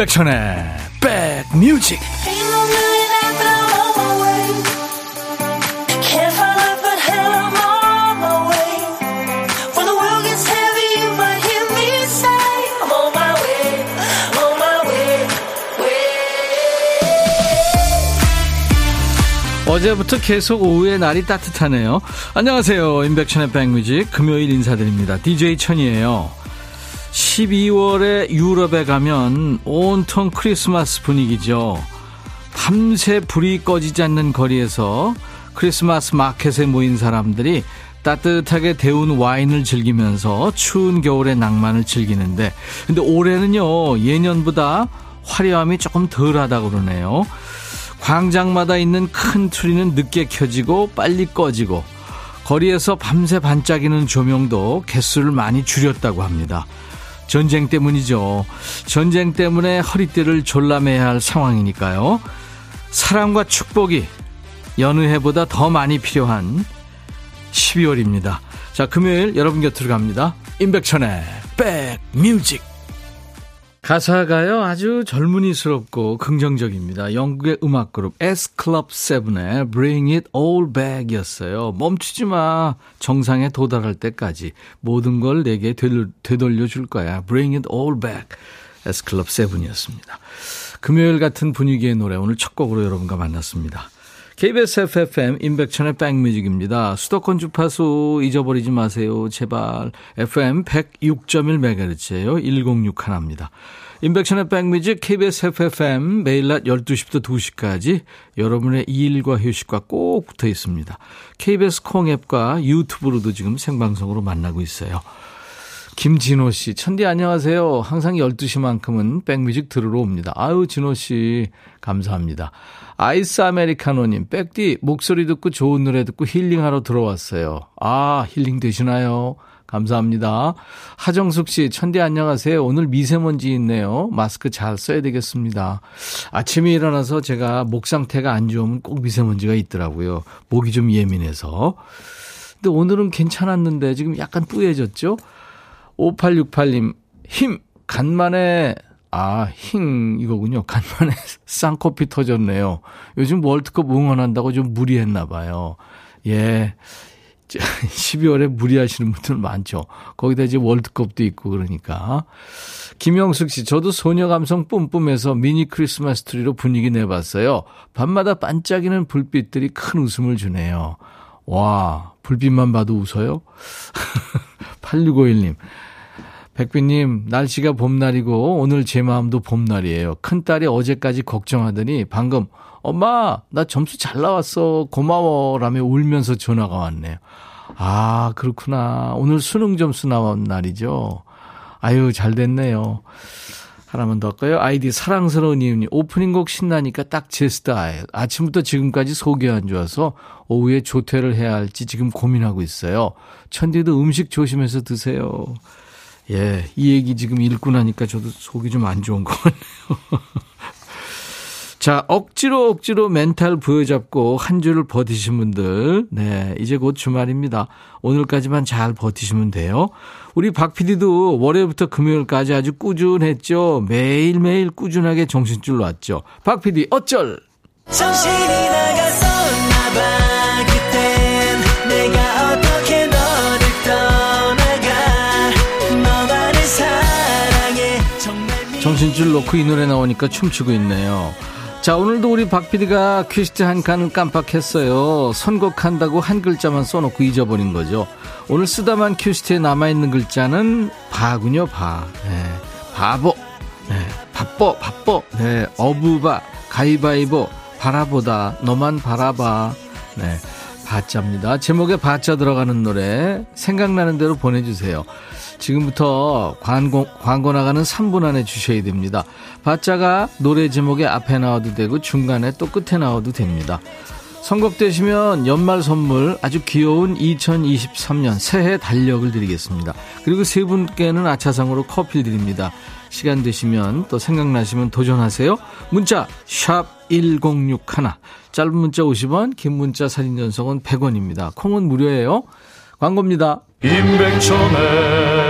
임백천의 백뮤직 어제부터 계속 오후에 날이 따뜻하네요. 안녕하세요. 임백천의 백뮤직 금요일 인사드립니다. DJ 천이에요. 12월에 유럽에 가면 온통 크리스마스 분위기죠. 밤새 불이 꺼지지 않는 거리에서 크리스마스 마켓에 모인 사람들이 따뜻하게 데운 와인을 즐기면서 추운 겨울의 낭만을 즐기는데 근데 올해는요 예년보다 화려함이 조금 덜하다 그러네요. 광장마다 있는 큰 트리는 늦게 켜지고 빨리 꺼지고 거리에서 밤새 반짝이는 조명도 개수를 많이 줄였다고 합니다. 전쟁 때문이죠. 전쟁 때문에 허리띠를 졸라매야 할 상황이니까요. 사랑과 축복이 여느 해보다 더 많이 필요한 12월입니다. 자, 금요일 여러분 곁으로 갑니다. 임백천의 백뮤직. 가사가요 아주 젊은이스럽고 긍정적입니다. 영국의 음악 그룹 S Club 7의 Bring It All Back이었어요. 멈추지 마. 정상에 도달할 때까지 모든 걸 내게 되돌려 줄 거야. Bring It All Back. S Club 7이었습니다. 금요일 같은 분위기의 노래 오늘 첫 곡으로 여러분과 만났습니다. KBS FFM 임백천의 백뮤직입니다. 수도권 주파수 잊어버리지 마세요. 제발. FM 106.1MHz예요. 106 하나입니다. 임백천의 백뮤직 KBS FFM 매일 낮 12시부터 2시까지 여러분의 일과 휴식과 꼭 붙어 있습니다. KBS 콩앱과 유튜브로도 지금 생방송으로 만나고 있어요. 김진호 씨, 천디 안녕하세요. 항상 12시만큼은 백뮤직 들으러 옵니다. 아유, 진호 씨, 감사합니다. 아이스 아메리카노님, 백디, 목소리 듣고 좋은 노래 듣고 힐링하러 들어왔어요. 아, 힐링 되시나요? 감사합니다. 하정숙 씨, 천디 안녕하세요. 오늘 미세먼지 있네요. 마스크 잘 써야 되겠습니다. 아침에 일어나서 제가 목 상태가 안 좋으면 꼭 미세먼지가 있더라고요. 목이 좀 예민해서. 근데 오늘은 괜찮았는데 지금 약간 뿌얘졌죠? 5868님, 힘, 간만에, 아, 힝, 이거군요. 간만에 쌍코피 터졌네요. 요즘 월드컵 응원한다고 좀 무리했나 봐요. 예. 12월에 무리하시는 분들 많죠. 거기다 이제 월드컵도 있고 그러니까. 김영숙 씨, 저도 소녀 감성 뿜뿜해서 미니 크리스마스 트리로 분위기 내봤어요. 밤마다 반짝이는 불빛들이 큰 웃음을 주네요. 와, 불빛만 봐도 웃어요? 8651님. 백비님, 날씨가 봄날이고 오늘 제 마음도 봄날이에요. 큰딸이 어제까지 걱정하더니 방금 엄마, 나 점수 잘 나왔어. 고마워. 라며 울면서 전화가 왔네요. 아, 그렇구나. 오늘 수능 점수 나온 날이죠. 아유, 잘 됐네요. 하나만 더 할까요? 아이디 사랑스러운 이웃님. 오프닝 곡 신나니까 딱 제 스타일. 아침부터 지금까지 속이 안 좋아서 오후에 조퇴를 해야 할지 지금 고민하고 있어요. 천디도 음식 조심해서 드세요. 예, 이 얘기 지금 읽고 나니까 저도 속이 좀 안 좋은 것 같네요. 자, 억지로 억지로 멘탈 부여잡고 한 주를 버티신 분들, 네, 이제 곧 주말입니다. 오늘까지만 잘 버티시면 돼요. 우리 박 PD도 월요일부터 금요일까지 아주 꾸준했죠. 매일매일 꾸준하게 정신줄 놨죠. 박 PD, 어쩔! 정신이 나갔었 정신줄 놓고 이 노래 나오니까 춤추고 있네요. 자, 오늘도 우리 박 PD가 퀴즈트 한 칸을 깜빡했어요. 선곡한다고 한 글자만 써놓고 잊어버린 거죠. 오늘 쓰다만 퀴즈트에 남아있는 글자는 바군요, 바. 네, 바보. 네, 바빠, 바빠. 네, 어부바, 가위바위보, 바라보다, 너만 바라봐. 네, 바자입니다. 제목에 바자 들어가는 노래 생각나는 대로 보내주세요. 지금부터 광고, 광고 나가는 3분 안에 주셔야 됩니다. 바자가 노래 제목에 앞에 나와도 되고 중간에 또 끝에 나와도 됩니다. 선곡되시면 연말 선물 아주 귀여운 2023년 새해 달력을 드리겠습니다. 그리고 세 분께는 아차상으로 커피 드립니다. 시간 되시면 또 생각나시면 도전하세요. 문자 1061, 짧은 문자 50원, 긴 문자 사진 전송은 100원입니다. 콩은 무료예요. 광고입니다. 임백천의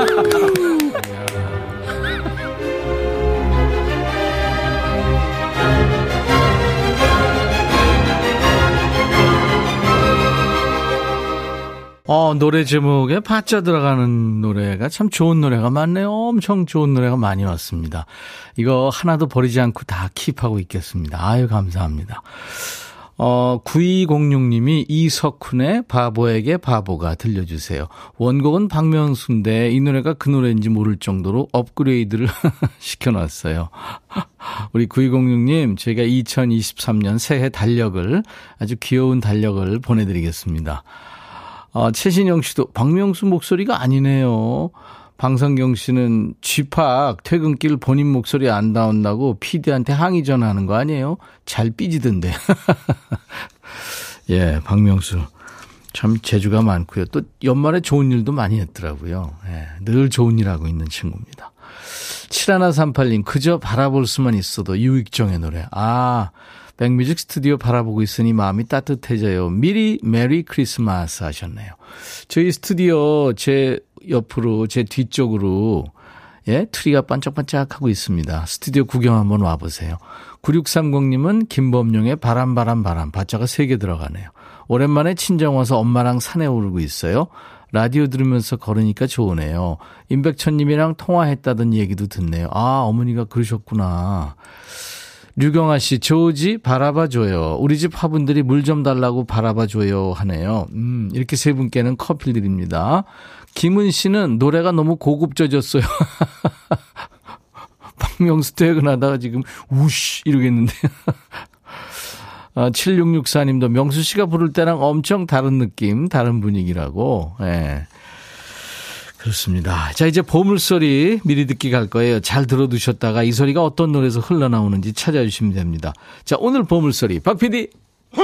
어, 노래 제목에 파자 들어가는 노래가 참 좋은 노래가 많네요. 엄청 좋은 노래가 많이 왔습니다. 이거 하나도 버리지 않고 다 킵하고 있겠습니다. 아유, 감사합니다. 어, 9206님이 이석훈의 바보에게 바보가 들려주세요. 원곡은 박명수인데 이 노래가 그 노래인지 모를 정도로 업그레이드를 시켜놨어요. 우리 9206님, 저희가 2023년 새해 달력을, 아주 귀여운 달력을 보내드리겠습니다. 어, 최신영 씨도 박명수 목소리가 아니네요. 방성경 씨는 쥐팍 퇴근길 본인 목소리 안 나온다고 PD한테 항의 전화하는 거 아니에요? 잘 삐지던데. 예, 박명수. 참 재주가 많고요. 또 연말에 좋은 일도 많이 했더라고요. 예, 늘 좋은 일 하고 있는 친구입니다. 7138님, 그저 바라볼 수만 있어도 유익정의 노래. 아, 백뮤직 스튜디오 바라보고 있으니 마음이 따뜻해져요. 미리 메리 크리스마스 하셨네요. 저희 스튜디오 제 옆으로 제 뒤쪽으로 예, 트리가 반짝반짝하고 있습니다. 스튜디오 구경 한번 와보세요. 9630님은 김범용의 바람, 바람, 바람. 바자가 3개 들어가네요. 오랜만에 친정 와서 엄마랑 산에 오르고 있어요. 라디오 들으면서 걸으니까 좋으네요. 임백천님이랑 통화했다던 얘기도 듣네요. 아, 어머니가 그러셨구나. 류경아 씨, 조지 바라봐줘요. 우리 집 화분들이 물 좀 달라고 바라봐줘요 하네요. 음, 이렇게 세 분께는 커피 드립니다. 김은 씨는 노래가 너무 고급져졌어요. 박명수 퇴근하다가 지금 우쉬 이러겠는데. 아, 7664님도 명수 씨가 부를 때랑 엄청 다른 느낌, 다른 분위기라고. 예. 네. 그렇습니다. 자, 이제 보물소리 미리 듣기 갈 거예요. 잘 들어두셨다가 이 소리가 어떤 노래에서 흘러나오는지 찾아주시면 됩니다. 자, 오늘 보물소리. 박 PD.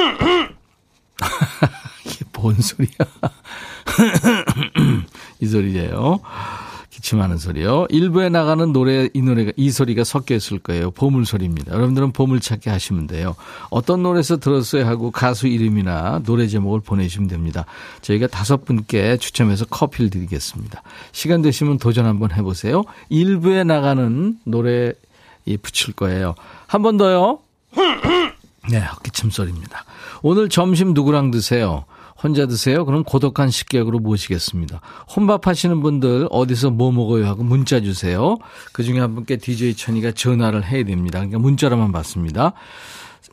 이게 뭔 소리야? 이 소리예요. 기침하는 소리요. 일부에 나가는 노래, 이 노래가, 이 소리가 섞여 있을 거예요. 보물 소리입니다. 여러분들은 보물 찾기 하시면 돼요. 어떤 노래에서 들었어요 하고 가수 이름이나 노래 제목을 보내주시면 됩니다. 저희가 다섯 분께 추첨해서 커피를 드리겠습니다. 시간 되시면 도전 한번 해보세요. 일부에 나가는 노래 붙일 거예요. 한 번 더요. 네, 기침 소리입니다. 오늘 점심 누구랑 드세요? 혼자 드세요? 그럼 고독한 식객으로 모시겠습니다. 혼밥 하시는 분들 어디서 뭐 먹어요 하고 문자 주세요. 그 중에 한 분께 DJ 천이가 전화를 해야 됩니다. 그러니까 문자로만 받습니다.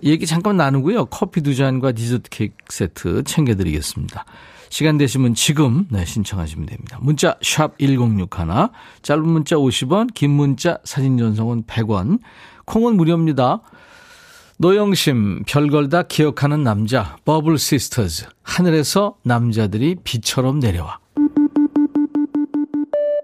얘기 잠깐 나누고요. 커피 두 잔과 디저트 케이크 세트 챙겨드리겠습니다. 시간 되시면 지금 네, 신청하시면 됩니다. 문자 샵 1061, 짧은 문자 50원, 긴 문자 사진 전송은 100원, 콩은 무료입니다. 노영심, 별걸 다 기억하는 남자, 버블 시스터즈. 하늘에서 남자들이 비처럼 내려와.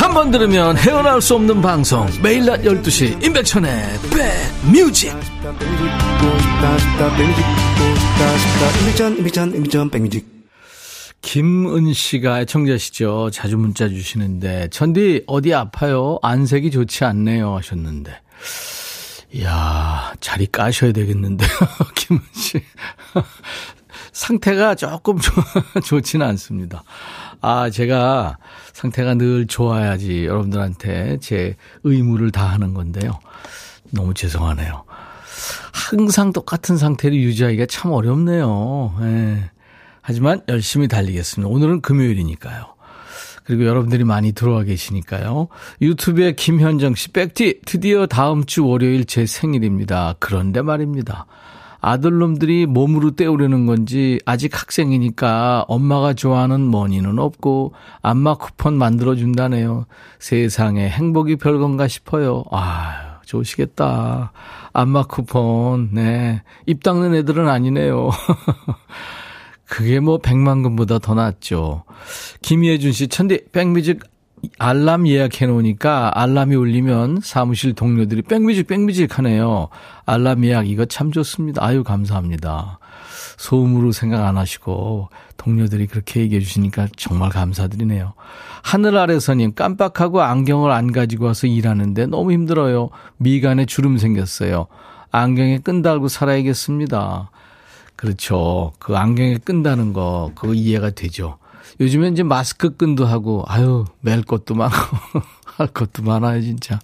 한 번 들으면 헤어나올 수 없는 방송. 매일 낮 12시 임백천의 백뮤직 김은 씨가 청자시죠. 자주 문자 주시는데 천디 어디 아파요? 안색이 좋지 않네요. 하셨는데. 이야 자리 까셔야 되겠는데요 김은 씨. 상태가 조금 좋, 좋지는 않습니다 아 제가 상태가 늘 좋아야지 여러분들한테 제 의무를 다하는 건데요. 너무 죄송하네요. 항상 똑같은 상태를 유지하기가 참 어렵네요. 예. 하지만 열심히 달리겠습니다. 오늘은 금요일이니까요. 그리고 여러분들이 많이 들어와 계시니까요. 유튜브에 김현정 씨, 백티, 드디어 다음 주 월요일 제 생일입니다. 그런데 말입니다. 아들놈들이 몸으로 때우려는 건지 아직 학생이니까 엄마가 좋아하는 머니는 없고 안마 쿠폰 만들어준다네요. 세상에 행복이 별건가 싶어요. 아 좋으시겠다. 안마 쿠폰, 네. 입 닦는 애들은 아니네요. 그게 뭐 백만금보다 더 낫죠. 김희애준 씨, 천디, 백뮤직 알람 예약해 놓으니까 알람이 울리면 사무실 동료들이 백뮤직 백뮤직 하네요. 알람 예약 이거 참 좋습니다. 아유 감사합니다. 소음으로 생각 안 하시고 동료들이 그렇게 얘기해 주시니까 정말 감사드리네요. 하늘 아래서님 깜빡하고 안경을 안 가지고 와서 일하는데 너무 힘들어요. 미간에 주름 생겼어요. 안경에 끈 달고 살아야겠습니다. 그렇죠. 그 안경에 끈다는 거 그거 이해가 되죠. 요즘엔 이제 마스크 끈도 하고, 아유, 멜 것도 많고, 할 것도 많아요, 진짜.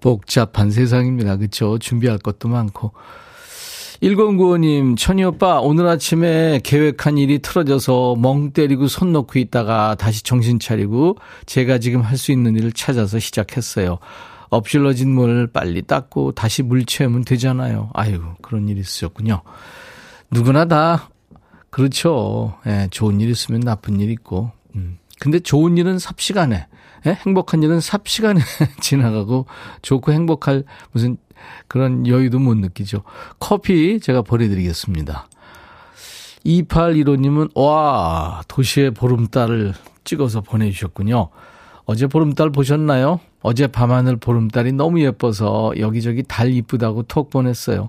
복잡한 세상입니다. 그쵸? 준비할 것도 많고. 1095님, 천희 오빠, 오늘 아침에 계획한 일이 틀어져서 멍 때리고 손 놓고 있다가 다시 정신 차리고 제가 지금 할 수 있는 일을 찾아서 시작했어요. 엎질러진 물 빨리 닦고 다시 물 채우면 되잖아요. 아유, 그런 일이 있으셨군요. 누구나 다 그렇죠. 예, 좋은 일 있으면 나쁜 일 있고. 음. 근데 좋은 일은 삽시간에, 예? 행복한 일은 삽시간에 지나가고 좋고 행복할 무슨 그런 여유도 못 느끼죠. 커피 제가 보내드리겠습니다. 2815님은, 와, 도시의 보름달을 찍어서 보내주셨군요. 어제 보름달 보셨나요? 어제 밤하늘 보름달이 너무 예뻐서 여기저기 달 이쁘다고 톡 보냈어요.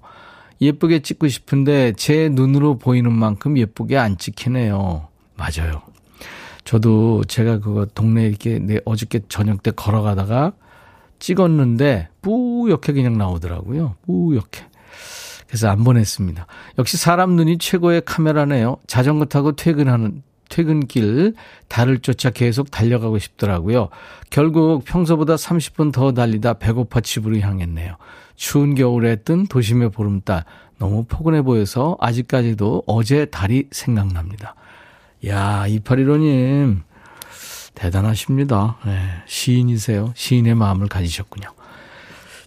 예쁘게 찍고 싶은데 제 눈으로 보이는 만큼 예쁘게 안 찍히네요. 맞아요. 저도 제가 그거 동네 이렇게 내 어저께 저녁 때 걸어가다가 찍었는데 뿌옇게 그냥 나오더라고요. 뿌옇게. 그래서 안 보냈습니다. 역시 사람 눈이 최고의 카메라네요. 자전거 타고 퇴근하는 퇴근길 달을 쫓아 계속 달려가고 싶더라고요. 결국 평소보다 30분 더 달리다 배고파 집으로 향했네요. 추운 겨울에 뜬 도심의 보름달 너무 포근해 보여서 아직까지도 어제 달이 생각납니다. 야, 2815님 대단하십니다. 네, 시인이세요. 시인의 마음을 가지셨군요.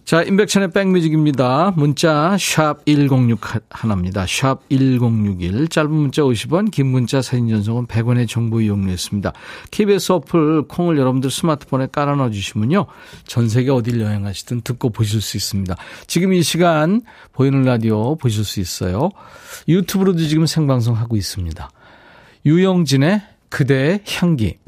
자, 임백천의 백뮤직입니다. 문자 샵 1061 하나입니다. 샵 1061. 짧은 문자 50원, 긴 문자 사진 전송은 100원의 정보 이용료였습니다. KBS 어플 콩을 여러분들 스마트폰에 깔아 넣어 주시면요. 전 세계 어딜 여행하시든 듣고 보실 수 있습니다. 지금 이 시간 보이는 라디오 보실 수 있어요. 유튜브로도 지금 생방송 하고 있습니다. 유영진의 그대의 향기.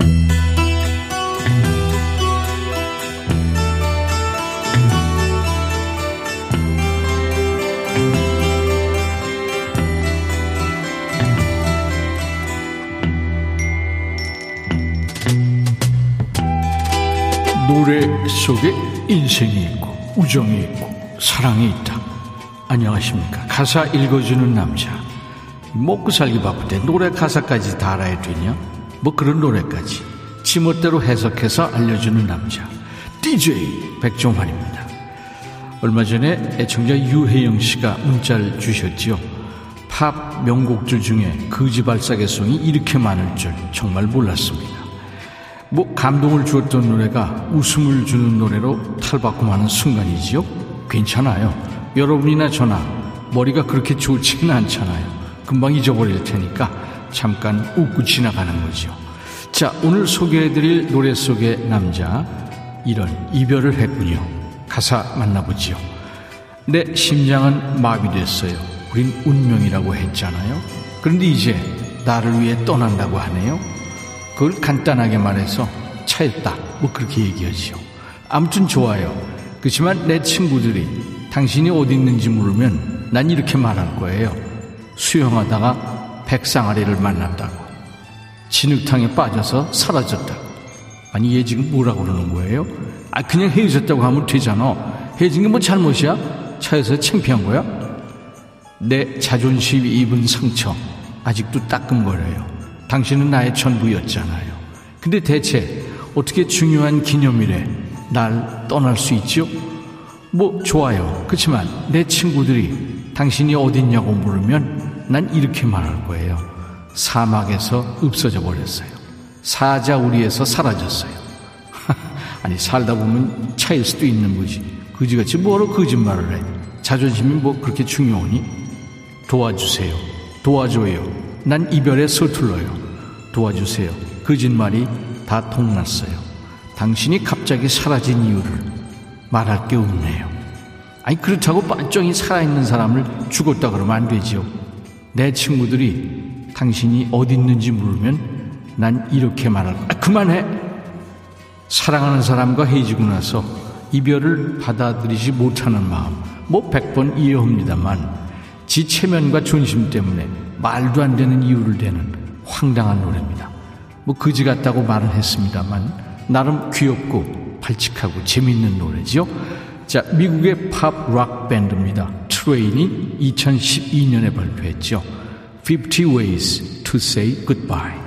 속에 인생이 있고 우정이 있고 사랑이 있다. 안녕하십니까. 가사 읽어주는 남자. 먹고 살기 때 노래 가사까지 다 알아야 되냐? 뭐 그런 노래까지 지멋대로 해석해서 알려주는 남자. DJ 백종환입니다. 얼마 전에 애청자 유혜영 씨가 문자를 주셨지요. 팝 명곡들 중에 거지발사계송이 이렇게 많을 줄 정말 몰랐습니다. 뭐 감동을 주었던 노래가 웃음을 주는 노래로 탈바꿈하는 순간이지요. 괜찮아요. 여러분이나 저나 머리가 그렇게 좋지는 않잖아요. 금방 잊어버릴 테니까 잠깐 웃고 지나가는 거죠. 자, 오늘 소개해드릴 노래 속의 남자 이런 이별을 했군요. 가사 만나보지요. 내 심장은 마비됐어요. 우린 운명이라고 했잖아요. 그런데 이제 나를 위해 떠난다고 하네요. 그걸 간단하게 말해서 차였다. 뭐 그렇게 얘기하지요. 아무튼 좋아요. 그렇지만 내 친구들이 당신이 어디 있는지 물으면 난 이렇게 말할 거예요. 수영하다가 백상아리를 만났다고. 진흙탕에 빠져서 사라졌다고. 아니 얘 지금 뭐라고 그러는 거예요? 아 그냥 헤어졌다고 하면 되잖아. 헤어진 게 뭐 잘못이야? 차에서 창피한 거야? 내 자존심이 입은 상처 아직도 따끔거려요. 당신은 나의 전부였잖아요. 근데 대체 어떻게 중요한 기념일에 날 떠날 수 있죠? 뭐 좋아요. 그렇지만 내 친구들이 당신이 어딨냐고 물으면 난 이렇게 말할 거예요. 사막에서 없어져 버렸어요. 사자우리에서 사라졌어요. 아니 살다 보면 차일 수도 있는 거지. 그지같이 뭐로 거짓말을 해. 자존심이 뭐 그렇게 중요하니? 도와주세요. 도와줘요. 난 이별에 서툴러요. 도와주세요. 거짓말이 다 통났어요. 당신이 갑자기 사라진 이유를 말할 게 없네요. 아니 그렇다고 빤쩡히 살아있는 사람을 죽었다 그러면 안 되지요. 내 친구들이 당신이 어디 있는지 물으면 난 이렇게 말할. 아, 그만해. 사랑하는 사람과 헤어지고 나서 이별을 받아들이지 못하는 마음 뭐 백 번 이해합니다만 지 체면과 존심 때문에 말도 안 되는 이유를 대는 황당한 노래입니다. 뭐 그지 같다고 말은 했습니다만 나름 귀엽고 발칙하고 재밌는 노래지요. 자, 미국의 팝 락 밴드입니다. 트레인이 2012년에 발표했죠. 50 Ways to Say Goodbye.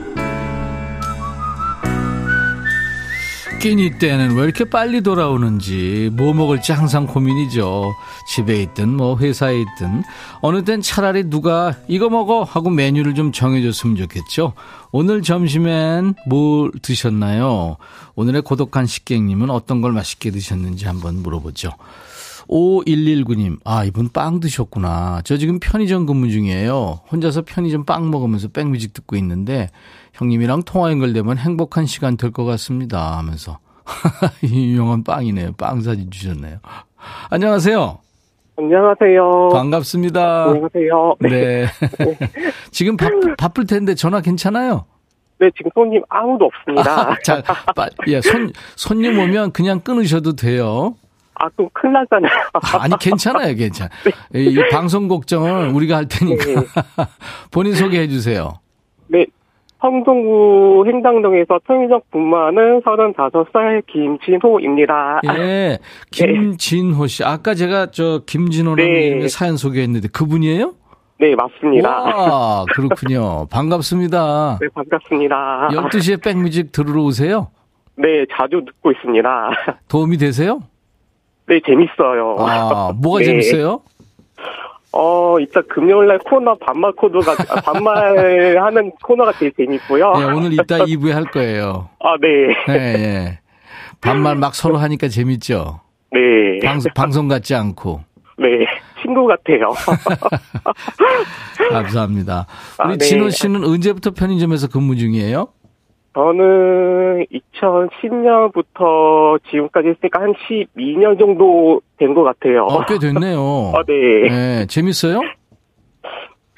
끼니 때는 왜 이렇게 빨리 돌아오는지 뭐 먹을지 항상 고민이죠. 집에 있든 뭐 회사에 있든 어느 땐 차라리 누가 이거 먹어 하고 메뉴를 좀 정해줬으면 좋겠죠. 오늘 점심엔 뭘 드셨나요? 오늘의 고독한 식객님은 어떤 걸 맛있게 드셨는지 한번 물어보죠. 5119님, 아, 이분 빵 드셨구나. 저 지금 편의점 근무 중이에요. 혼자서 편의점 빵 먹으면서 백뮤직 듣고 있는데, 형님이랑 통화 연결되면 행복한 시간 될 것 같습니다. 하면서. 유명한 빵이네요. 빵 사진 주셨네요. 안녕하세요. 안녕하세요. 반갑습니다. 안녕하세요. 네. 네. 지금 바, 바쁠 텐데 전화 괜찮아요? 네, 지금 손님 아무도 없습니다. 자, 빠, 예, 손, 손님 오면 그냥 끊으셔도 돼요. 아, 또 큰일 나잖아요. 아니, 괜찮아요, 괜찮아. 네. 이 방송 걱정은 우리가 할 테니까. 네. 본인 소개해 주세요. 네. 성동구 행당동에서 편의점 근무하는 35살 김진호입니다. 예. 김진호 씨. 아까 제가 저 김진호라는 네. 사연 소개했는데 그분이에요? 네, 맞습니다. 와, 그렇군요. 반갑습니다. 네, 반갑습니다. 12시에 백뮤직 들으러 오세요? 네, 자주 듣고 있습니다. 도움이 되세요? 네, 재밌어요. 아, 뭐가 네. 재밌어요? 어, 이따 금요일 날 코너 반말 코너가, 반말하는 코너가 제일 재밌고요. 네, 오늘 이따 2부에 할 거예요. 아, 네. 네, 네. 반말 막 서로 하니까 재밌죠? 네. 방송, 방송 같지 않고. 네. 친구 같아요. 감사합니다. 우리 아, 네. 진호 씨는 언제부터 편의점에서 근무 중이에요? 저는 2010년부터 지금까지 했으니까 한 12년 정도 된 것 같아요. 어, 꽤 됐네요. 아, 네. 네. 재밌어요?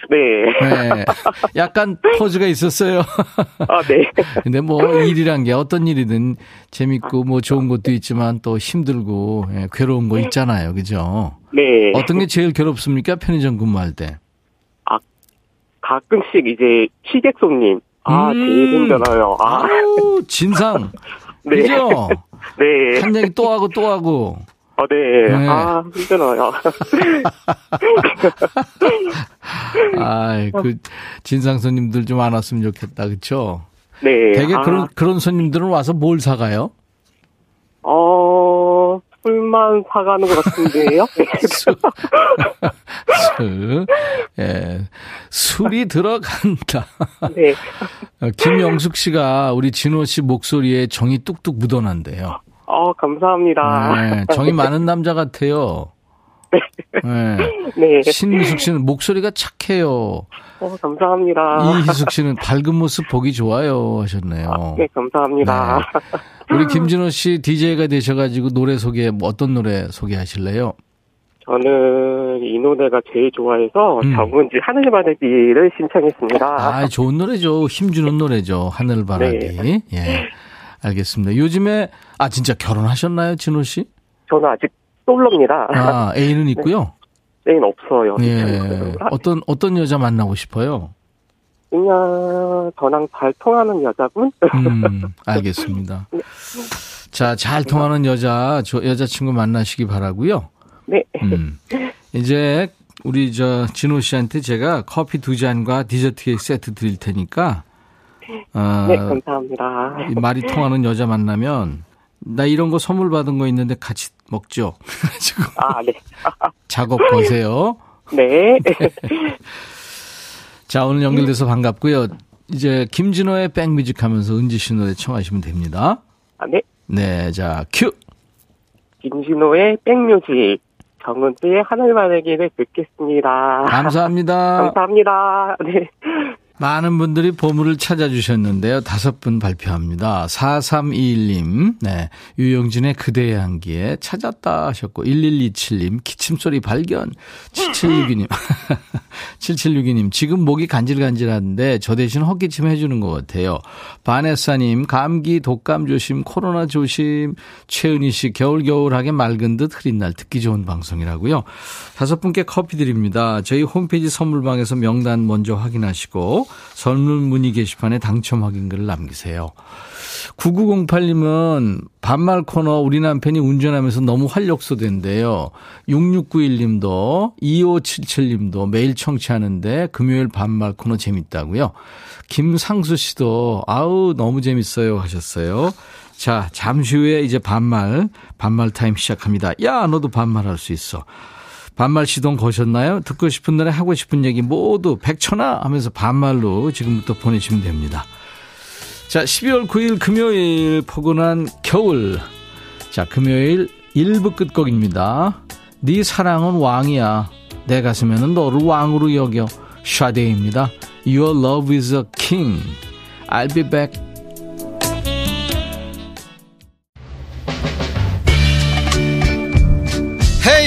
네. 네. 약간 포즈가 있었어요. 아, 네. 근데 뭐 일이란 게 어떤 일이든 재밌고 뭐 좋은 것도 있지만 또 힘들고 예, 괴로운 거 있잖아요. 그죠? 네. 어떤 게 제일 괴롭습니까? 편의점 근무할 때. 아, 가끔씩 이제 시객 손님 아, 음. 힘들어요. 아. 아우, 진상. 네. 그죠? 네. 한 얘기 또 하고 또 하고. 아, 네. 네. 아, 힘들어요. 아, 그 진상 손님들 좀 안 왔으면 좋겠다. 그렇죠? 네. 되게 아. 그런 그런 손님들은 와서 뭘 사가요? 어, 술만 사가는 것 같은데요? 술, 예, 술이 들어간다. 네. 어, 김영숙 씨가 우리 진호 씨 목소리에 정이 뚝뚝 묻어난대요. 어, 감사합니다. 네, 정이 많은 남자 같아요. 네. 네. 네. 신미숙 씨는 목소리가 착해요. 어, 감사합니다. 이희숙 씨는 밝은 모습 보기 좋아요 하셨네요. 아, 네, 감사합니다. 네. 우리 김진호 씨 DJ가 되셔가지고 노래 소개, 뭐 어떤 노래 소개하실래요? 저는 이 노래가 제일 좋아해서 음. 정은지 하늘바라기를 신청했습니다. 아, 좋은 노래죠. 힘주는 노래죠. 하늘바라기. 네. 예. 알겠습니다. 요즘에, 아, 진짜 결혼하셨나요, 진호 씨? 저는 아직 솔로입니다. 아, 애인은 있고요? 네. 애인 없어요. 예. 어떤, 어떤 여자 만나고 싶어요? 그냥 저랑 잘 통하는 여자분? 음, 알겠습니다. 네. 자, 잘 통하는 여자, 저 여자친구 만나시기 바라고요. 네. 음. 이제 우리 저 진호 씨한테 제가 커피 두 잔과 디저트 케이크 세트 드릴 테니까 어, 네, 감사합니다. 이 말이 통하는 여자 만나면 나 이런 거 선물 받은 거 있는데 같이 먹죠. 그래가지고 아, 네. 작업 보세요. 네. 자 오늘 연결돼서 반갑고요. 이제 김진호의 백뮤직 하면서 은지 씨 노래 청하시면 됩니다. 아, 네. 네, 자 큐. 김신호의 백뮤직. 정은지의 하늘만의 길을 듣겠습니다. 감사합니다. 감사합니다. 네. 많은 분들이 보물을 찾아주셨는데요. 다섯 분 발표합니다. 4321님, 네. 유영진의 그대의 향기에 찾았다 하셨고, 1127님, 기침소리 발견. 7762님, 7762님, 지금 목이 간질간질한데 저 대신 헛기침 해주는 것 같아요. 바네사님, 감기, 독감 조심, 코로나 조심. 최은희 씨, 겨울겨울하게 맑은 듯 흐린 날 듣기 좋은 방송이라고요. 다섯 분께 커피 드립니다. 저희 홈페이지 선물방에서 명단 먼저 확인하시고, 선물 문의 게시판에 당첨 확인글을 남기세요. 9908님은 반말 코너 우리 남편이 운전하면서 너무 활력소된대요. 6691님도 2577님도 매일 청취하는데 금요일 반말 코너 재밌다고요. 김상수 씨도 아우 너무 재밌어요 하셨어요. 자, 잠시 후에 이제 반말 반말 타임 시작합니다. 야, 너도 반말할 수 있어. 반말 시동 거셨나요? 듣고 싶은 노래 하고 싶은 얘기 모두 백천아 하면서 반말로 지금부터 보내시면 됩니다. 자, 12월 9일 금요일 포근한 겨울. 자, 금요일 1부 끝곡입니다. 네 사랑은 왕이야. 내 가슴에는 너를 왕으로 여겨. 샤데입니다. Your love is a king. I'll be back.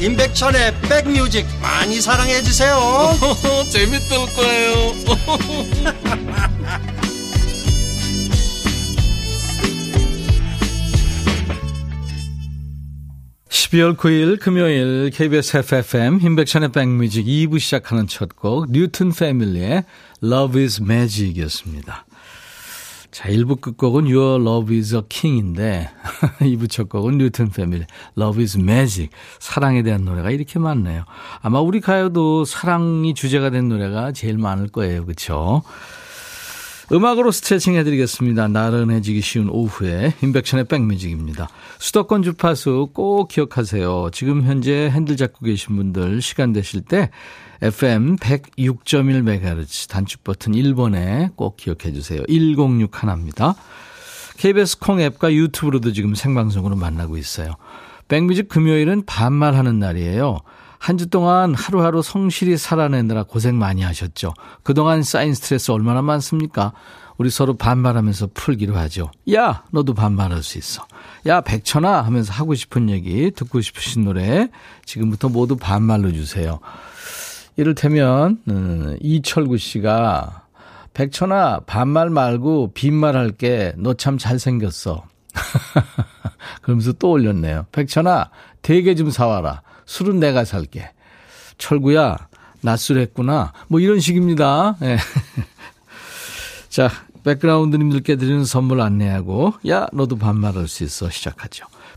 임백천의 백뮤직 많이 사랑해 주세요 재밌을 거예요 12월 9일 금요일 KBS FFM 힘백천의 백뮤직 2부 시작하는 첫 곡 뉴튼 패밀리의 Love is Magic이었습니다. 자, 1부 끝곡은 Your Love is a King인데 2부 첫 곡은 뉴튼 패밀리 Love is Magic 사랑에 대한 노래가 이렇게 많네요. 아마 우리 가요도 사랑이 주제가 된 노래가 제일 많을 거예요. 그렇죠? 음악으로 스트레칭 해드리겠습니다. 나른해지기 쉬운 오후에 인백션의 백뮤직입니다. 수도권 주파수 꼭 기억하세요. 지금 현재 핸들 잡고 계신 분들 시간 되실 때 FM 106.1MHz 단축 버튼 1번에 꼭 기억해 주세요. 106 하나입니다. KBS 콩 앱과 유튜브로도 지금 생방송으로 만나고 있어요. 백뮤직 금요일은 반말하는 날이에요. 한 주 동안 하루하루 성실히 살아내느라 고생 많이 하셨죠. 그동안 쌓인 스트레스 얼마나 많습니까? 우리 서로 반말하면서 풀기로 하죠. 야, 너도 반말할 수 있어. 야, 백천아 하면서 하고 싶은 얘기, 듣고 싶으신 노래 지금부터 모두 반말로 주세요. 이를테면 음, 이철구 씨가 백천아 반말 말고 빈말 할게. 너 참 잘생겼어. 그러면서 또 올렸네요. 백천아 대게 좀 사와라. 술은 내가 살게. 철구야 낮술했구나. 뭐 이런 식입니다. 네. 자 백그라운드님들께 드리는 선물 안내하고 야 너도 반말할 수 있어 시작하죠.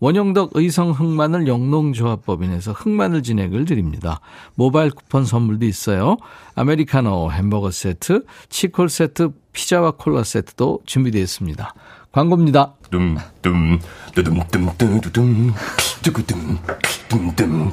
원형덕 의성 흑마늘 영농조합법인에서 흑마늘 진액을 드립니다. 모바일 쿠폰 선물도 있어요. 아메리카노 햄버거 세트, 치콜 세트, 피자와 콜라 세트도 준비되어 있습니다. 광고입니다. 둠둠 두둠 둠 두둠 두구둠 둠 둠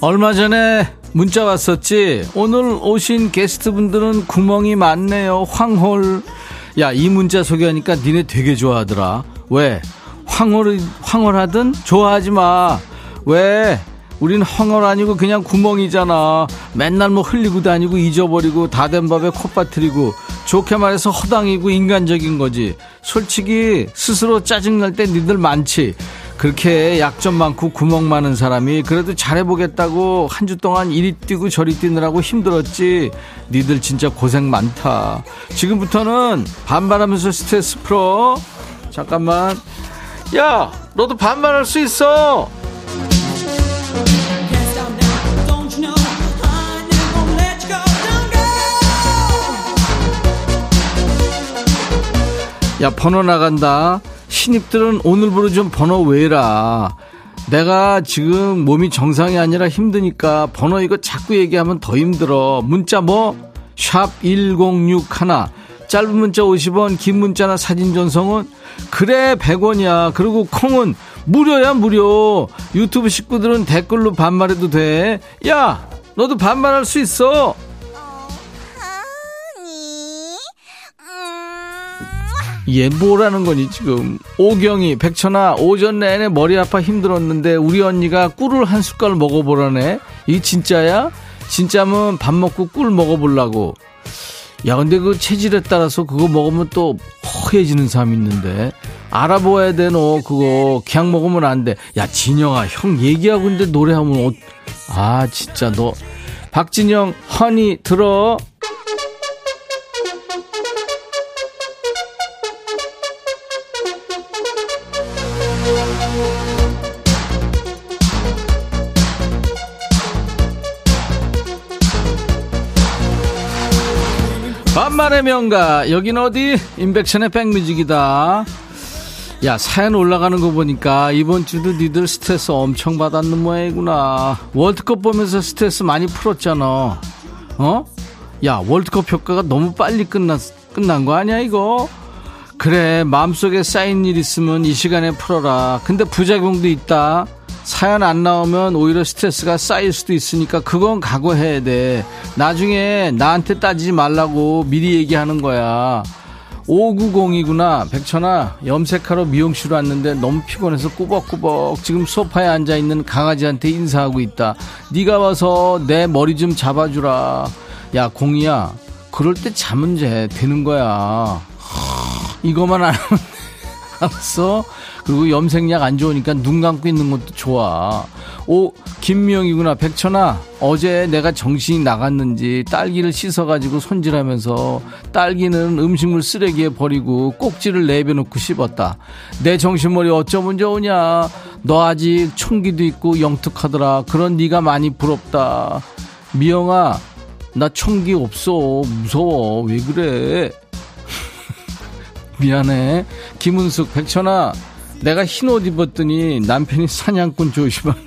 얼마 전에 문자 왔었지. 오늘 오신 게스트분들은 구멍이 많네요. 황홀. 야, 이 문자 소개하니까 니네 되게 좋아하더라. 왜? 황홀, 황홀하든 좋아하지 마. 왜? 우린 황홀 아니고 그냥 구멍이잖아. 맨날 뭐 흘리고 다니고 잊어버리고 다 된 밥에 코 빠뜨리고 좋게 말해서 허당이고 인간적인 거지. 솔직히 스스로 짜증날 때 니들 많지. 그렇게 약점 많고 구멍 많은 사람이 그래도 잘해보겠다고 한 주 동안 이리 뛰고 저리 뛰느라고 힘들었지. 니들 진짜 고생 많다. 지금부터는 반발하면서 스트레스 풀어. 잠깐만. 야, 너도 반발할 수 있어. 야, 번호 나간다. 신입들은 오늘부로 좀 번호 외라. 내가 지금 몸이 정상이 아니라 힘드니까 번호 이거 자꾸 얘기하면 더 힘들어. 문자 뭐? 샵 1061. 짧은 문자 50원, 긴 문자나 사진 전송은 그래 100원이야. 그리고 콩은 무료야 무료. 유튜브 식구들은 댓글로 반말해도 돼. 야, 너도 반말할 수 있어. 얘 뭐라는 거니? 지금 오경이 백천아 오전 내내 머리 아파 힘들었는데 우리 언니가 꿀을 한 숟갈 먹어보라네. 이 진짜야? 진짜면 밥 먹고 꿀 먹어보려고. 야 근데 그 체질에 따라서 그거 먹으면 또 허해지는 사람 있는데. 돼 너. 그거 그냥 먹으면 안 돼 야 진영아 형 얘기하고 있는데 노래하면 어... 아 진짜 너. 박진영 허니 들어 반말의 명가. 여긴 어디? 임백천의 백뮤직이다. 야 사연 올라가는 거 보니까 이번 주도 니들 스트레스 엄청 받았는 모양이구나. 월드컵 보면서 스트레스 많이 풀었잖아. 어? 야 월드컵 효과가 너무 빨리 끝났, 끝난 거 아니야 이거? 그래 마음속에 쌓인 일 있으면 이 시간에 풀어라. 근데 부작용도 있다 사연 안 나오면 오히려 스트레스가 쌓일 수도 있으니까 그건 각오해야 돼. 나중에 나한테 따지지 말라고 미리 얘기하는 거야. 5902구나. 백천아, 염색하러 미용실 왔는데 너무 피곤해서 꾸벅꾸벅 지금 소파에 앉아 있는 강아지한테 인사하고 있다. 네가 와서 내 머리 좀 잡아주라. 야, 공이야. 그럴 때 잠은 제 되는 거야. 이거만 안 하면 알았어? 그리고 염색약 안 좋으니까 눈 감고 있는 것도 좋아. 오, 김미영이구나. 백천아, 어제 내가 정신이 나갔는지 딸기를 씻어가지고 손질하면서 딸기는 음식물 쓰레기에 버리고 꼭지를 내벼놓고 씹었다. 내 정신머리 어쩌면 좋으냐. 너 아직 총기도 있고 영특하더라. 그런 네가 많이 부럽다. 미영아, 나 총기 없어. 무서워. 왜 그래? 미안해. 김은숙, 백천아, 내가 흰 옷 입었더니 남편이 사냥꾼 조심하네.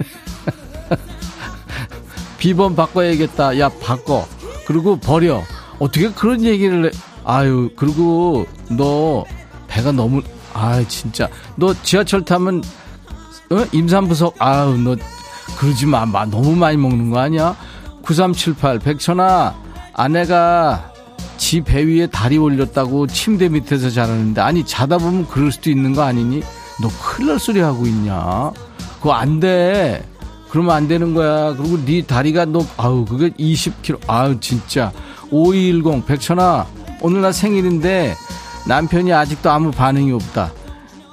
비번 바꿔야겠다. 야, 바꿔. 그리고 버려. 어떻게 그런 얘기를 해. 아유, 그리고 너 배가 너무, 아 진짜. 너 지하철 타면, 어? 임산부석, 아유, 너 그러지 마. 마. 너무 많이 먹는 거 아니야? 9378, 백천아, 아내가 지 배 위에 다리 올렸다고 침대 밑에서 자라는데, 아니, 자다 보면 그럴 수도 있는 거 아니니? 너 큰일 날 소리 하고 있냐? 그거 안 돼. 그러면 안 되는 거야. 그리고 네 다리가 너, 아우, 그게 20kg. 아우, 진짜. 5210, 백천아, 오늘 나 생일인데 남편이 아직도 아무 반응이 없다.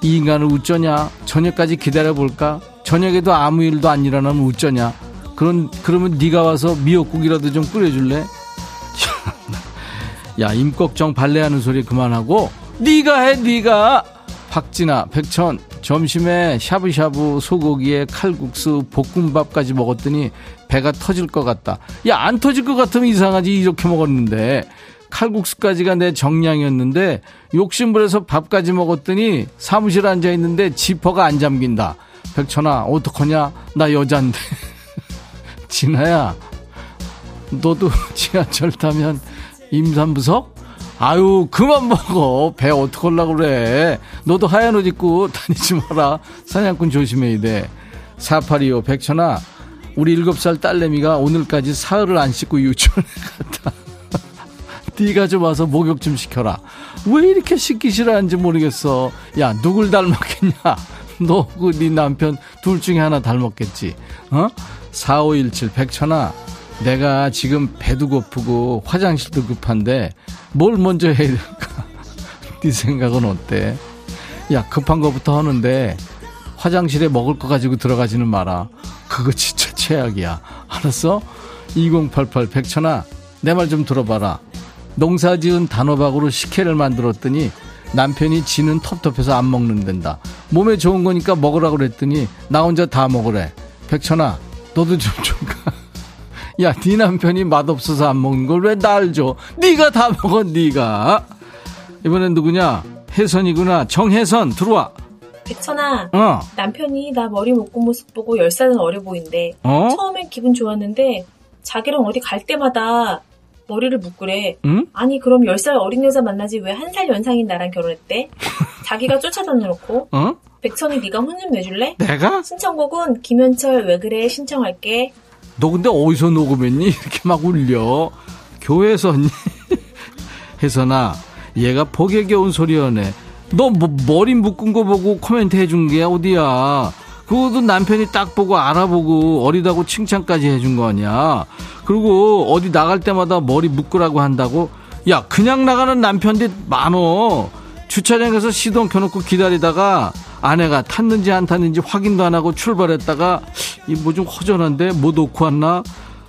이 인간을 어쩌냐? 저녁까지 기다려볼까? 저녁에도 아무 일도 안 일어나면 어쩌냐 그런 그러면 네가 와서 미역국이라도 좀 끓여줄래 야 임꺽정 발레하는 소리 그만하고 네가 해 네가 박진아 백천 점심에 샤브샤브 소고기에 칼국수 볶음밥까지 먹었더니 배가 터질 것 같다. 야 안 터질 것 같으면 이상하지. 이렇게 먹었는데. 칼국수까지가 내 정량이었는데 욕심부려서 밥까지 먹었더니 사무실 앉아 있는데 지퍼가 안 잠긴다. 백천아 어떡하냐? 나 여잔데. 진아야 너도 지하철 타면 임산부석? 아유 그만 먹어. 배 어떡하려고 그래. 너도 하얀 옷 입고 다니지 마라. 사냥꾼 조심해야 돼 4825 백천아. 우리 7살 딸내미가 오늘까지 사흘을 안 씻고 유치원에 갔다. 네가 좀 와서 목욕 좀 시켜라. 왜 이렇게 씻기 싫어하는지 모르겠어. 야 누굴 닮았겠냐? 너그 네 남편 둘 중에 하나 닮았겠지. 어? 4517 백천아 내가 지금 배도 고프고 화장실도 급한데 뭘 먼저 해야 될까? 네 생각은 어때? 야 급한 거부터 하는데 화장실에 먹을 거 가지고 들어가지는 마라. 그거 진짜 최악이야. 알았어? 2088 백천아 내 말 좀 들어봐라. 농사 지은 단호박으로 식혜를 만들었더니 남편이 지는 텁텁해서 안 먹는단다. 몸에 좋은 거니까 먹으라고 그랬더니 나 혼자 다 먹으래. 백천아 너도 좀 줄까? 야, 네 남편이 맛없어서 안 먹는 걸 왜 날 줘? 네가 다 먹어, 네가. 이번엔 누구냐? 혜선이구나. 정혜선 들어와. 백천아, 어. 남편이 나 머리 묶은 모습 보고 10살은 어려 보인대. 어? 처음엔 기분 좋았는데 자기랑 어디 갈 때마다 머리를 묶으래. 응? 아니 그럼 10살 어린 여자 만나지 왜 한 살 연상인 나랑 결혼했대? 자기가 쫓아다녀놓고 어? 백천이 네가 혼 좀 내줄래? 내가? 신청곡은 김현철 왜 그래 신청할게. 너 근데 어디서 녹음했니? 이렇게 막 울려. 교회에서 언니. 혜선아, 얘가 복에 겨운 소리여네. 너 뭐, 머리 묶은 거 보고 코멘트 해준 게 어디야? 그것도 남편이 딱 보고 알아보고 어리다고 칭찬까지 해준 거 아니야? 그리고 어디 나갈 때마다 머리 묶으라고 한다고? 야, 그냥 나가는 남편들 많어. 주차장 가서 시동 켜놓고 기다리다가 아내가 탔는지 안 탔는지 확인도 안 하고 출발했다가 이 뭐 좀 허전한데 뭐 놓고 왔나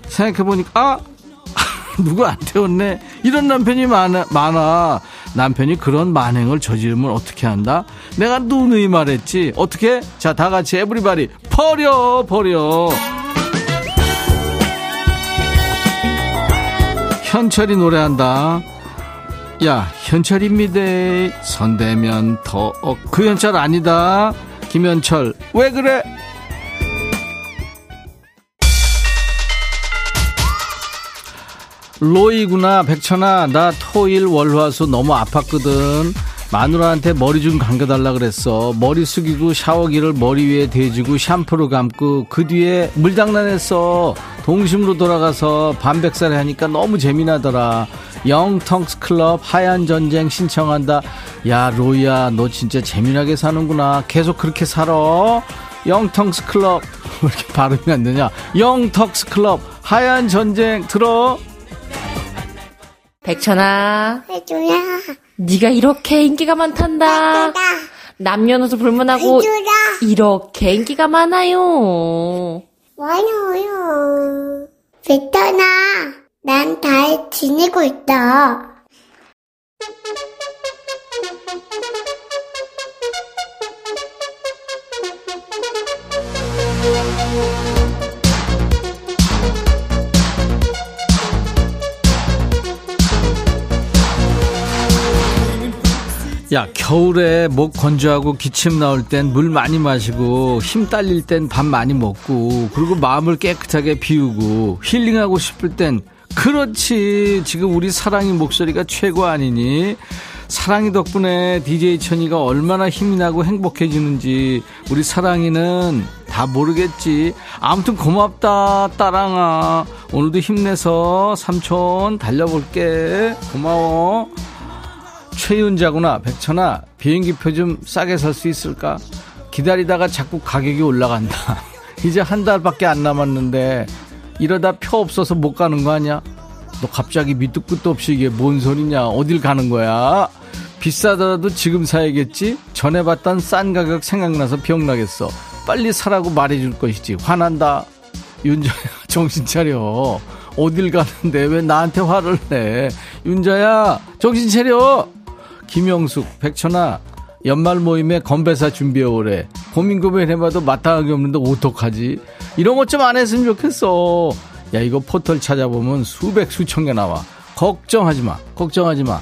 생각해보니까 아! 누구 안 태웠네. 이런 남편이 많아, 많아. 남편이 그런 만행을 저지르면 어떻게 한다? 내가 누누이 말했지. 어떻게? 자 다 같이 에브리바디 버려 버려. 현철이 노래한다 야 현철입니다. 선대면 더그 현철 아니다. 김현철 왜 그래? 로이구나 백천아 나 토일 월화수 너무 아팠거든 마누라한테 머리 좀 감겨달라 그랬어. 머리 숙이고 샤워기를 머리 위에 대주고 샴푸로 감고 그 뒤에 물장난했어. 동심으로 돌아가서 반백살에 하니까 너무 재미나더라. 영텅스 클럽 하얀 전쟁 신청한다. 야 로이야 너 진짜 재미나게 사는구나. 계속 그렇게 살아. 영텅스 클럽. 왜 이렇게 발음이 안 되냐? 영턱스 클럽 하얀 전쟁 들어. 백천아, 해줘라. 네가 이렇게 인기가 많단다. 남녀노소 불문하고. 이렇게 인기가 많아요. 많아요. 베터나, 난 잘 지내고 있다. 야 겨울에 목 건조하고 기침 나올 땐 물 많이 마시고 힘 딸릴 땐 밥 많이 먹고 그리고 마음을 깨끗하게 비우고 힐링하고 싶을 땐 그렇지. 지금 우리 사랑이 목소리가 최고 아니니? 사랑이 덕분에 DJ 천이가 얼마나 힘이 나고 행복해지는지 우리 사랑이는 다 모르겠지. 아무튼 고맙다 따랑아. 오늘도 힘내서 삼촌 달려볼게. 고마워 최윤자구나 백천아 비행기표 좀 싸게 살 수 있을까 기다리다가 자꾸 가격이 올라간다 이제 한 달밖에 안 남았는데 이러다 표 없어서 못 가는 거 아니야 너 갑자기 밑도 끝도 없이 이게 뭔 소리냐 어딜 가는 거야 비싸더라도 지금 사야겠지 전에 봤던 싼 가격 생각나서 병나겠어 빨리 사라고 말해줄 것이지. 화난다. 윤자야, 정신 차려. 어딜 가는데 왜 나한테 화를 내? 윤자야, 정신 차려! 김영숙, 백천아, 연말 모임에 건배사 준비해오래. 고민 고민해봐도 마땅하게 없는데 어떡하지? 이런 것 좀 안 했으면 좋겠어. 야, 이거 포털 찾아보면 수백, 수천 개 나와. 걱정하지 마. 걱정하지 마.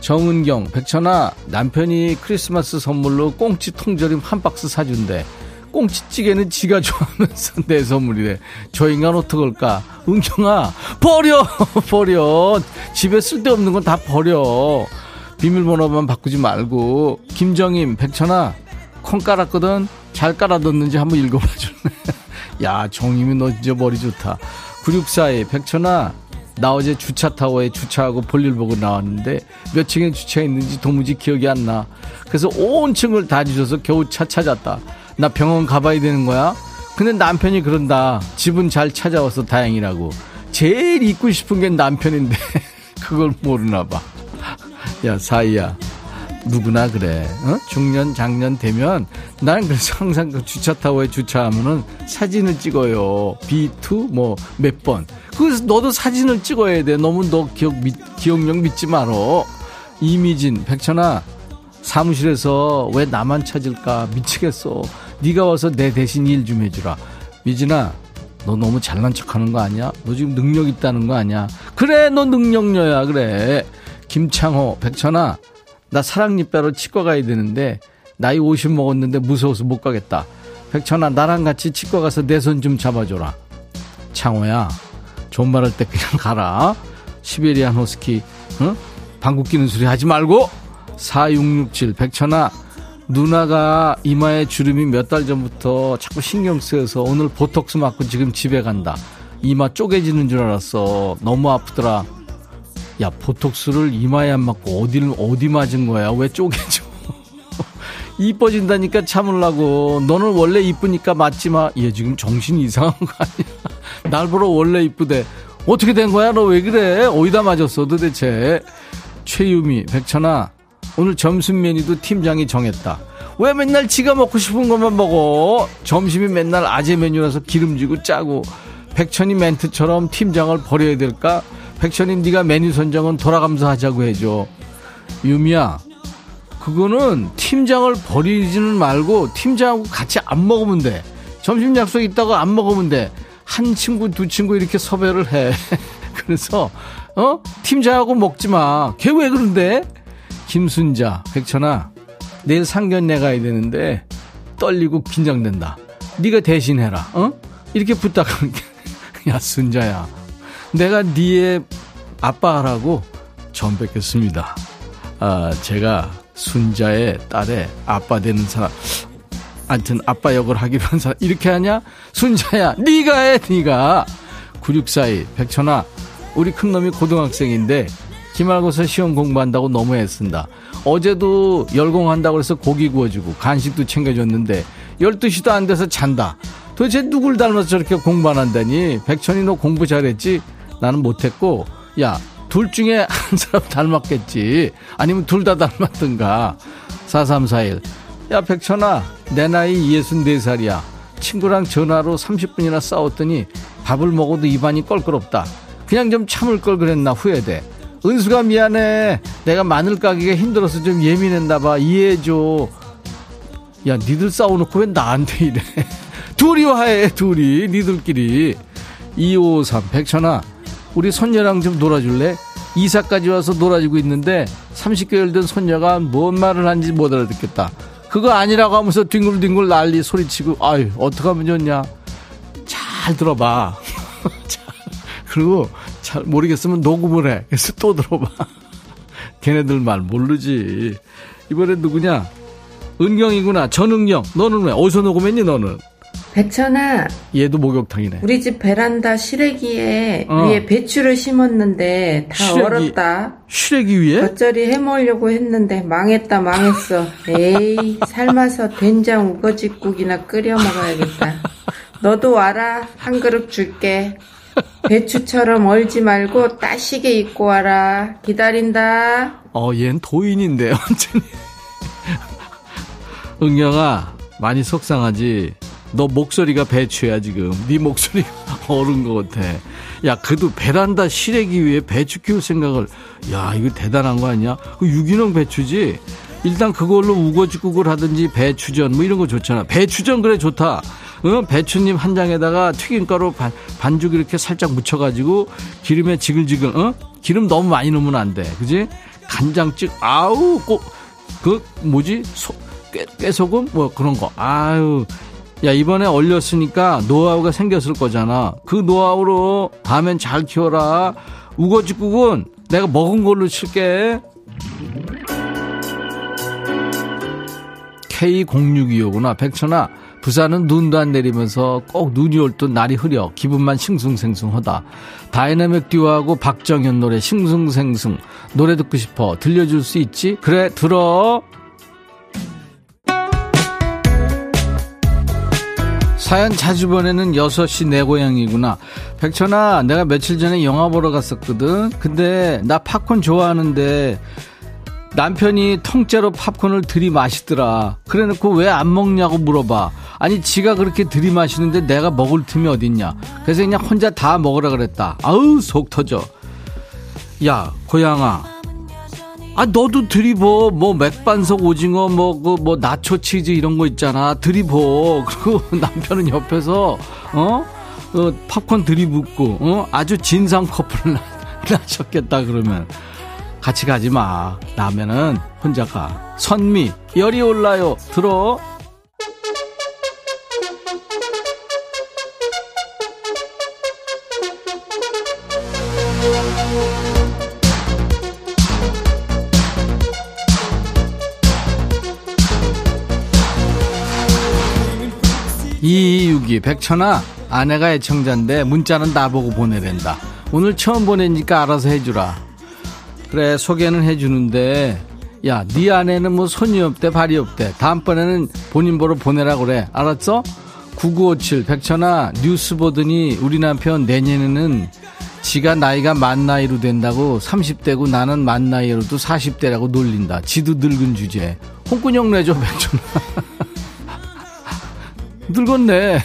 정은경, 백천아, 남편이 크리스마스 선물로 꽁치 통조림 한 박스 사준대. 꽁치찌개는 지가 좋아하면서 내 선물이래. 저 인간 어떡할까? 은경아, 버려! 버려! 집에 쓸데없는 건 다 버려. 비밀번호만 바꾸지 말고. 김정임, 백천아, 콩 깔았거든? 잘 깔아뒀는지 한번 읽어봐 줄래? 야, 정임이 너 진짜 머리 좋다. 9642, 백천아, 나 어제 주차타워에 주차하고 볼일 보고 나왔는데 몇 층에 주차했는지 도무지 기억이 안 나. 그래서 온 층을 다 뒤져서 겨우 차 찾았다. 나 병원 가봐야 되는 거야? 근데 남편이 그런다. 집은 잘 찾아와서 다행이라고. 제일 잊고 싶은 게 남편인데 그걸 모르나 봐. 야, 사이야. 누구나 그래. 어? 중년, 장년 되면 난 그래서 항상 그 주차타워에 주차하면은 사진을 찍어요. B2 뭐 몇 번. 그래서 너도 사진을 찍어야 돼. 너무 너 기억 미, 기억력 믿지 말어. 이미진, 백천아. 사무실에서 왜 나만 찾을까 미치겠어. 네가 와서 내 대신 일 좀 해주라. 미진아, 너 너무 잘난 척하는 거 아니야? 너 지금 능력 있다는 거 아니야? 그래, 너 능력녀야 그래. 김창호, 백천아, 나 사랑니 빼러 치과 가야 되는데 나이 50 먹었는데 무서워서 못 가겠다. 백천아, 나랑 같이 치과 가서 내 손 좀 잡아줘라. 창호야, 존말할 때 그냥 가라. 시베리안 호스키, 응? 방귀 끼는 소리 하지 말고. 4667, 백천아, 누나가 이마에 주름이 몇 달 전부터 자꾸 신경 쓰여서 오늘 보톡스 맞고 지금 집에 간다. 이마 쪼개지는 줄 알았어. 너무 아프더라. 야, 보톡스를 이마에 안 맞고 어디를, 어디 맞은 거야? 왜 쪼개져? 이뻐진다니까 참으려고. 너는 원래 이쁘니까 맞지 마. 얘 지금 정신이 이상한 거 아니야? 날 보러 원래 이쁘대. 어떻게 된 거야? 너 왜 그래? 어디다 맞았어 도대체? 최유미, 백천아. 오늘 점심 메뉴도 팀장이 정했다. 왜 맨날 지가 먹고 싶은 것만 먹어? 점심이 맨날 아재 메뉴라서 기름지고 짜고. 백천이 멘트처럼 팀장을 버려야 될까? 백천이 네가 메뉴 선정은 돌아가면서 하자고 해줘. 유미야, 그거는 팀장을 버리지는 말고 팀장하고 같이 안 먹으면 돼. 점심 약속 있다고 안 먹으면 돼. 한 친구, 두 친구 이렇게 섭외를 해. 그래서, 어? 팀장하고 먹지 마. 걔 왜 그런데? 김순자, 백천아, 내일 상견례 가야 되는데 떨리고 긴장된다. 네가 대신해라. 어? 이렇게 부탁하는 게. 야, 순자야. 내가 니의 아빠라고 처음 뵙겠습니다. 아, 제가 순자의 딸의 아빠 되는 사람. 하여튼 아빠 역을 하기로 한 사람 이렇게 하냐? 순자야 네가 해 네가 9642 백천아 우리 큰놈이 고등학생인데 기말고사 시험 공부한다고 너무 애쓴다 어제도 열공한다고 해서 고기 구워주고 간식도 챙겨줬는데 12시도 안 돼서 잔다 도대체 누굴 닮아서 저렇게 공부 안 한다니 백천이 너 공부 잘했지? 나는 못했고 야 둘 중에 한 사람 닮았겠지. 아니면 둘 다 닮았던가. 4341 야 백천아 내 나이 64살이야. 친구랑 전화로 30분이나 싸웠더니 밥을 먹어도 입안이 껄끄럽다. 그냥 좀 참을 걸 그랬나 후회돼. 은수가 미안해. 내가 마늘 까기가 힘들어서 좀 예민했나 봐. 이해해줘. 야 니들 싸워놓고 왜 나한테 이래? 둘이 화해 둘이. 니들끼리. 2553 백천아 우리 손녀랑 좀 놀아줄래? 이사까지 와서 놀아주고 있는데 30개월 된 손녀가 뭔 말을 하는지 못 알아듣겠다. 그거 아니라고 하면서 뒹굴뒹굴 난리 소리치고 아유 어떡하면 좋냐? 잘 들어봐. 그리고 잘 모르겠으면 녹음을 해. 그래서 또 들어봐. 걔네들 말 모르지. 이번엔 누구냐? 은경이구나. 전은경. 너는 왜? 어디서 녹음했니 너는 백천아, 얘도 목욕탕이네 우리 집 베란다 시래기에 어. 위에 배추를 심었는데 다 시래기? 얼었다. 시래기 위에? 겉절이 해먹으려고 했는데 망했다 망했어. 에이 삶아서 된장 우거지국이나 끓여 먹어야겠다. 너도 와라 한 그릇 줄게. 배추처럼 얼지 말고 따시게 입고 와라. 기다린다. 어, 얜 도인인데, 완전히. 은경아, 많이 속상하지? 너 목소리가 배추야 지금. 네 목소리가 어른 것 같아. 야, 그래도 베란다 실내기 위해 배추 키울 생각을. 야, 이거 대단한 거 아니야? 그 유기농 배추지. 일단 그걸로 우거지국을 하든지 배추전 뭐 이런 거 좋잖아. 배추전 그래 좋다. 응? 배추잎 한 장에다가 튀김가루 반, 반죽 이렇게 살짝 묻혀가지고 기름에 지글지글, 어? 기름 너무 많이 넣으면 안 돼. 그지? 간장찍, 아우, 꼭, 그, 뭐지? 소, 깨, 깨소금? 뭐 그런 거. 아유. 야, 이번에 얼렸으니까 노하우가 생겼을 거잖아. 그 노하우로 다음엔 잘 키워라. 우거지국은 내가 먹은 걸로 칠게. K0625구나. 백천아, 부산은 눈도 안 내리면서 꼭 눈이 올 듯 날이 흐려. 기분만 싱숭생숭하다. 다이나믹 듀오하고 박정현 노래 싱숭생숭. 노래 듣고 싶어. 들려줄 수 있지? 그래, 들어. 사연 자주 보내는 6시 내 고향이구나. 백천아, 내가 며칠 전에 영화 보러 갔었거든. 근데 나 팝콘 좋아하는데 남편이 통째로 팝콘을 들이마시더라. 그래 놓고 왜 안 먹냐고 물어봐. 아니, 지가 그렇게 들이마시는데 내가 먹을 틈이 어딨냐. 그래서 그냥 혼자 다 먹으라 그랬다. 아우, 속 터져. 야, 고양아. 아, 너도 드리버, 뭐, 맥반석 오징어, 뭐, 그, 뭐, 나초 치즈 이런 거 있잖아. 드리버. 그리고 남편은 옆에서, 어? 어 팝콘 들이붓고, 어? 아주 진상 커플을 나셨겠다, 그러면. 같이 가지 마. 라면은 혼자 가. 선미, 열이 올라요. 들어. 이육이 백천아 아내가 애청자인데 문자는 나보고 보내랜다. 오늘 처음 보내니까 알아서 해주라. 그래 소개는 해주는데 야 네 아내는 뭐 손이 없대 발이 없대. 다음번에는 본인 보러 보내라 그래. 알았어? 9957 백천아 뉴스 보더니 우리 남편 내년에는 지가 나이가 만 나이로 된다고 30대고 나는 만 나이로도 40대라고 놀린다. 지도 늙은 주제. 홍군형 내줘 백천아 늙었네.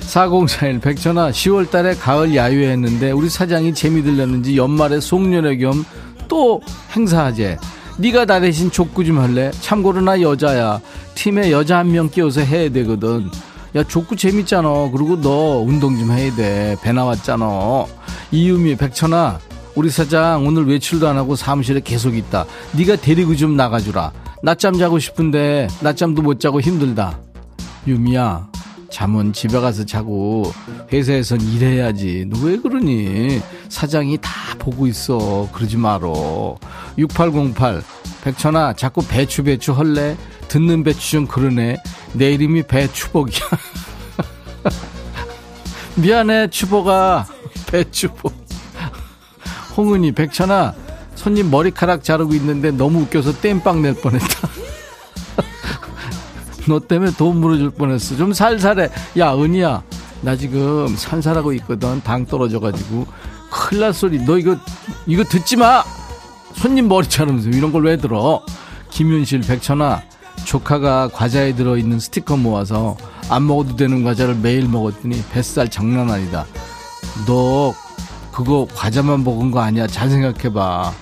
4041 백천아 10월 달에 가을 야유회 했는데 우리 사장이 재미 들렸는지 연말에 송년회 겸 또 행사하재. 네가 나 대신 족구 좀 할래? 참고로 나 여자야. 팀에 여자 한 명 끼워서 해야 되거든. 야 족구 재밌잖아. 그리고 너 운동 좀 해야 돼. 배 나왔잖아. 이유미 백천아 우리 사장 오늘 외출도 안 하고 사무실에 계속 있다. 네가 데리고 좀 나가주라. 낮잠 자고 싶은데 낮잠도 못 자고 힘들다. 유미야, 잠은 집에 가서 자고 회사에선 일해야지. 너 왜 그러니? 사장이 다 보고 있어. 그러지 마로. 6808 백천아, 자꾸 배추 배추 헐래? 듣는 배추 좀 그러네. 내 이름이 배추복이야. 미안해, 추복아. 배추복. 홍은이, 백천아, 손님 머리카락 자르고 있는데 너무 웃겨서 땜빵 낼 뻔했다. 너 때문에 돈 물어줄 뻔했어. 좀 살살해. 야, 은희야. 나 지금 산살하고 있거든. 당 떨어져가지고. 큰일 날 소리. 너 이거, 이거 듣지 마! 손님 머리 자르면서 이런 걸 왜 들어? 김윤실, 백천아. 조카가 과자에 들어있는 스티커 모아서 안 먹어도 되는 과자를 매일 먹었더니 뱃살 장난 아니다. 너 그거 과자만 먹은 거 아니야? 잘 생각해봐.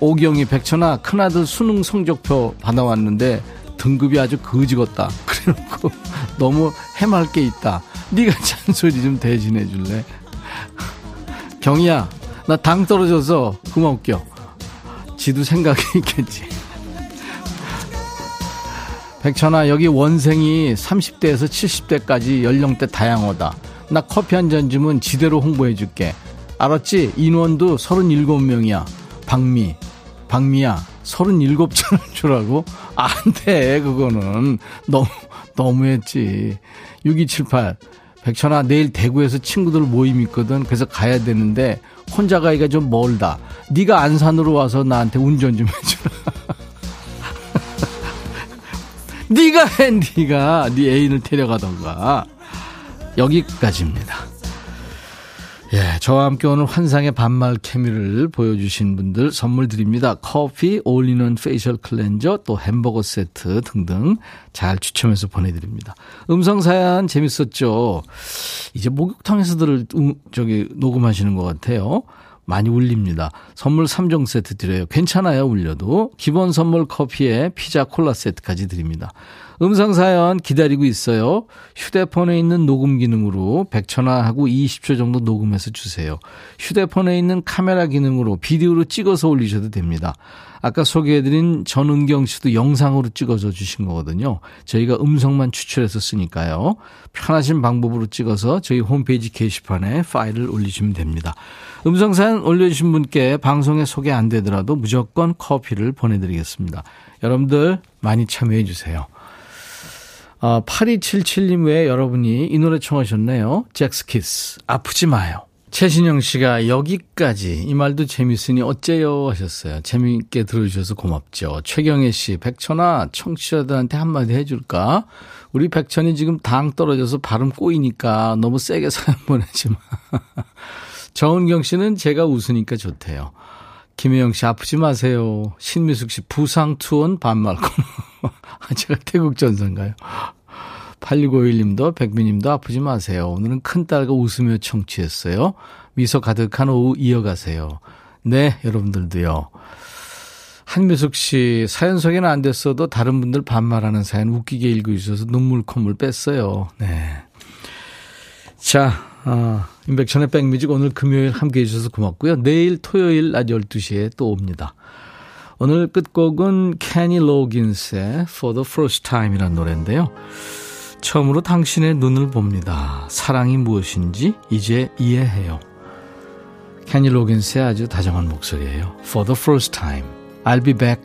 오경이 백천아 큰아들 수능 성적표 받아왔는데 등급이 아주 거지같다. 그래놓고 너무 해맑게 있다. 네가 잔소리 좀 대신해 줄래? 경이야 나 당 떨어져서 그만 웃겨. 지도 생각이 있겠지. 백천아 여기 원생이 30대에서 70대까지 연령대 다양하다. 나 커피 한 잔 주면 지대로 홍보해 줄게. 알았지? 인원도 37명이야. 박미 박미야, 37잔을 주라고? 안 돼, 그거는. 너무, 너무했지. 6278. 백천아, 내일 대구에서 친구들 모임 있거든. 그래서 가야 되는데, 혼자 가기가 좀 멀다. 네가 안산으로 와서 나한테 운전 좀 해주라. 네가 해, 네가. 네 애인을 데려가던가. 여기까지입니다. 예, 저와 함께 오늘 환상의 반말 케미를 보여주신 분들 선물 드립니다. 커피, 올리는 페이셜 클렌저, 또 햄버거 세트 등등 잘 추첨해서 보내드립니다. 음성 사연 재밌었죠? 이제 목욕탕에서들 음, 저기 녹음하시는 것 같아요. 많이 울립니다. 선물 3종 세트 드려요. 괜찮아요, 울려도. 기본 선물 커피에 피자 콜라 세트까지 드립니다. 음성 사연 기다리고 있어요. 휴대폰에 있는 녹음 기능으로 100초나하고 20초 정도 녹음해서 주세요. 휴대폰에 있는 카메라 기능으로 비디오로 찍어서 올리셔도 됩니다. 아까 소개해드린 전은경 씨도 영상으로 찍어서 주신 거거든요. 저희가 음성만 추출해서 쓰니까요. 편하신 방법으로 찍어서 저희 홈페이지 게시판에 파일을 올리시면 됩니다. 음성사연 올려주신 분께 방송에 소개 안 되더라도 무조건 커피를 보내드리겠습니다. 여러분들 많이 참여해 주세요. 아, 8277님 외에 여러분이 이 노래 청하셨네요. 잭스키스. 아프지 마요. 최신영 씨가 여기까지 이 말도 재밌으니 어째요 하셨어요. 재미있게 들어주셔서 고맙죠. 최경혜 씨, 백천아 청취자들한테 한마디 해줄까? 우리 백천이 지금 당 떨어져서 발음 꼬이니까 너무 세게 사연 보내지 마. 정은경 씨는 제가 웃으니까 좋대요. 김혜영 씨 아프지 마세요. 신미숙 씨 부상 투혼 반말 코너. 제가 태국 전사인가요? 8651님도 백미님도 아프지 마세요. 오늘은 큰딸과 웃으며 청취했어요. 미소 가득한 오후 이어가세요. 네, 여러분들도요. 한미숙 씨 사연 소개는 안 됐어도 다른 분들 반말하는 사연 웃기게 읽어주셔서 눈물 콧물 뺐어요. 네. 자, 어, 인백천의 백뮤직 오늘 금요일 함께 해주셔서 고맙고요. 내일 토요일 낮 12시에 또 옵니다. 오늘 끝곡은 캐니 로긴스의 For the First Time이라는 노래인데요. 처음으로 당신의 눈을 봅니다. 사랑이 무엇인지 이제 이해해요. 캐니 로긴스의 아주 다정한 목소리예요. For the first time, I'll be back.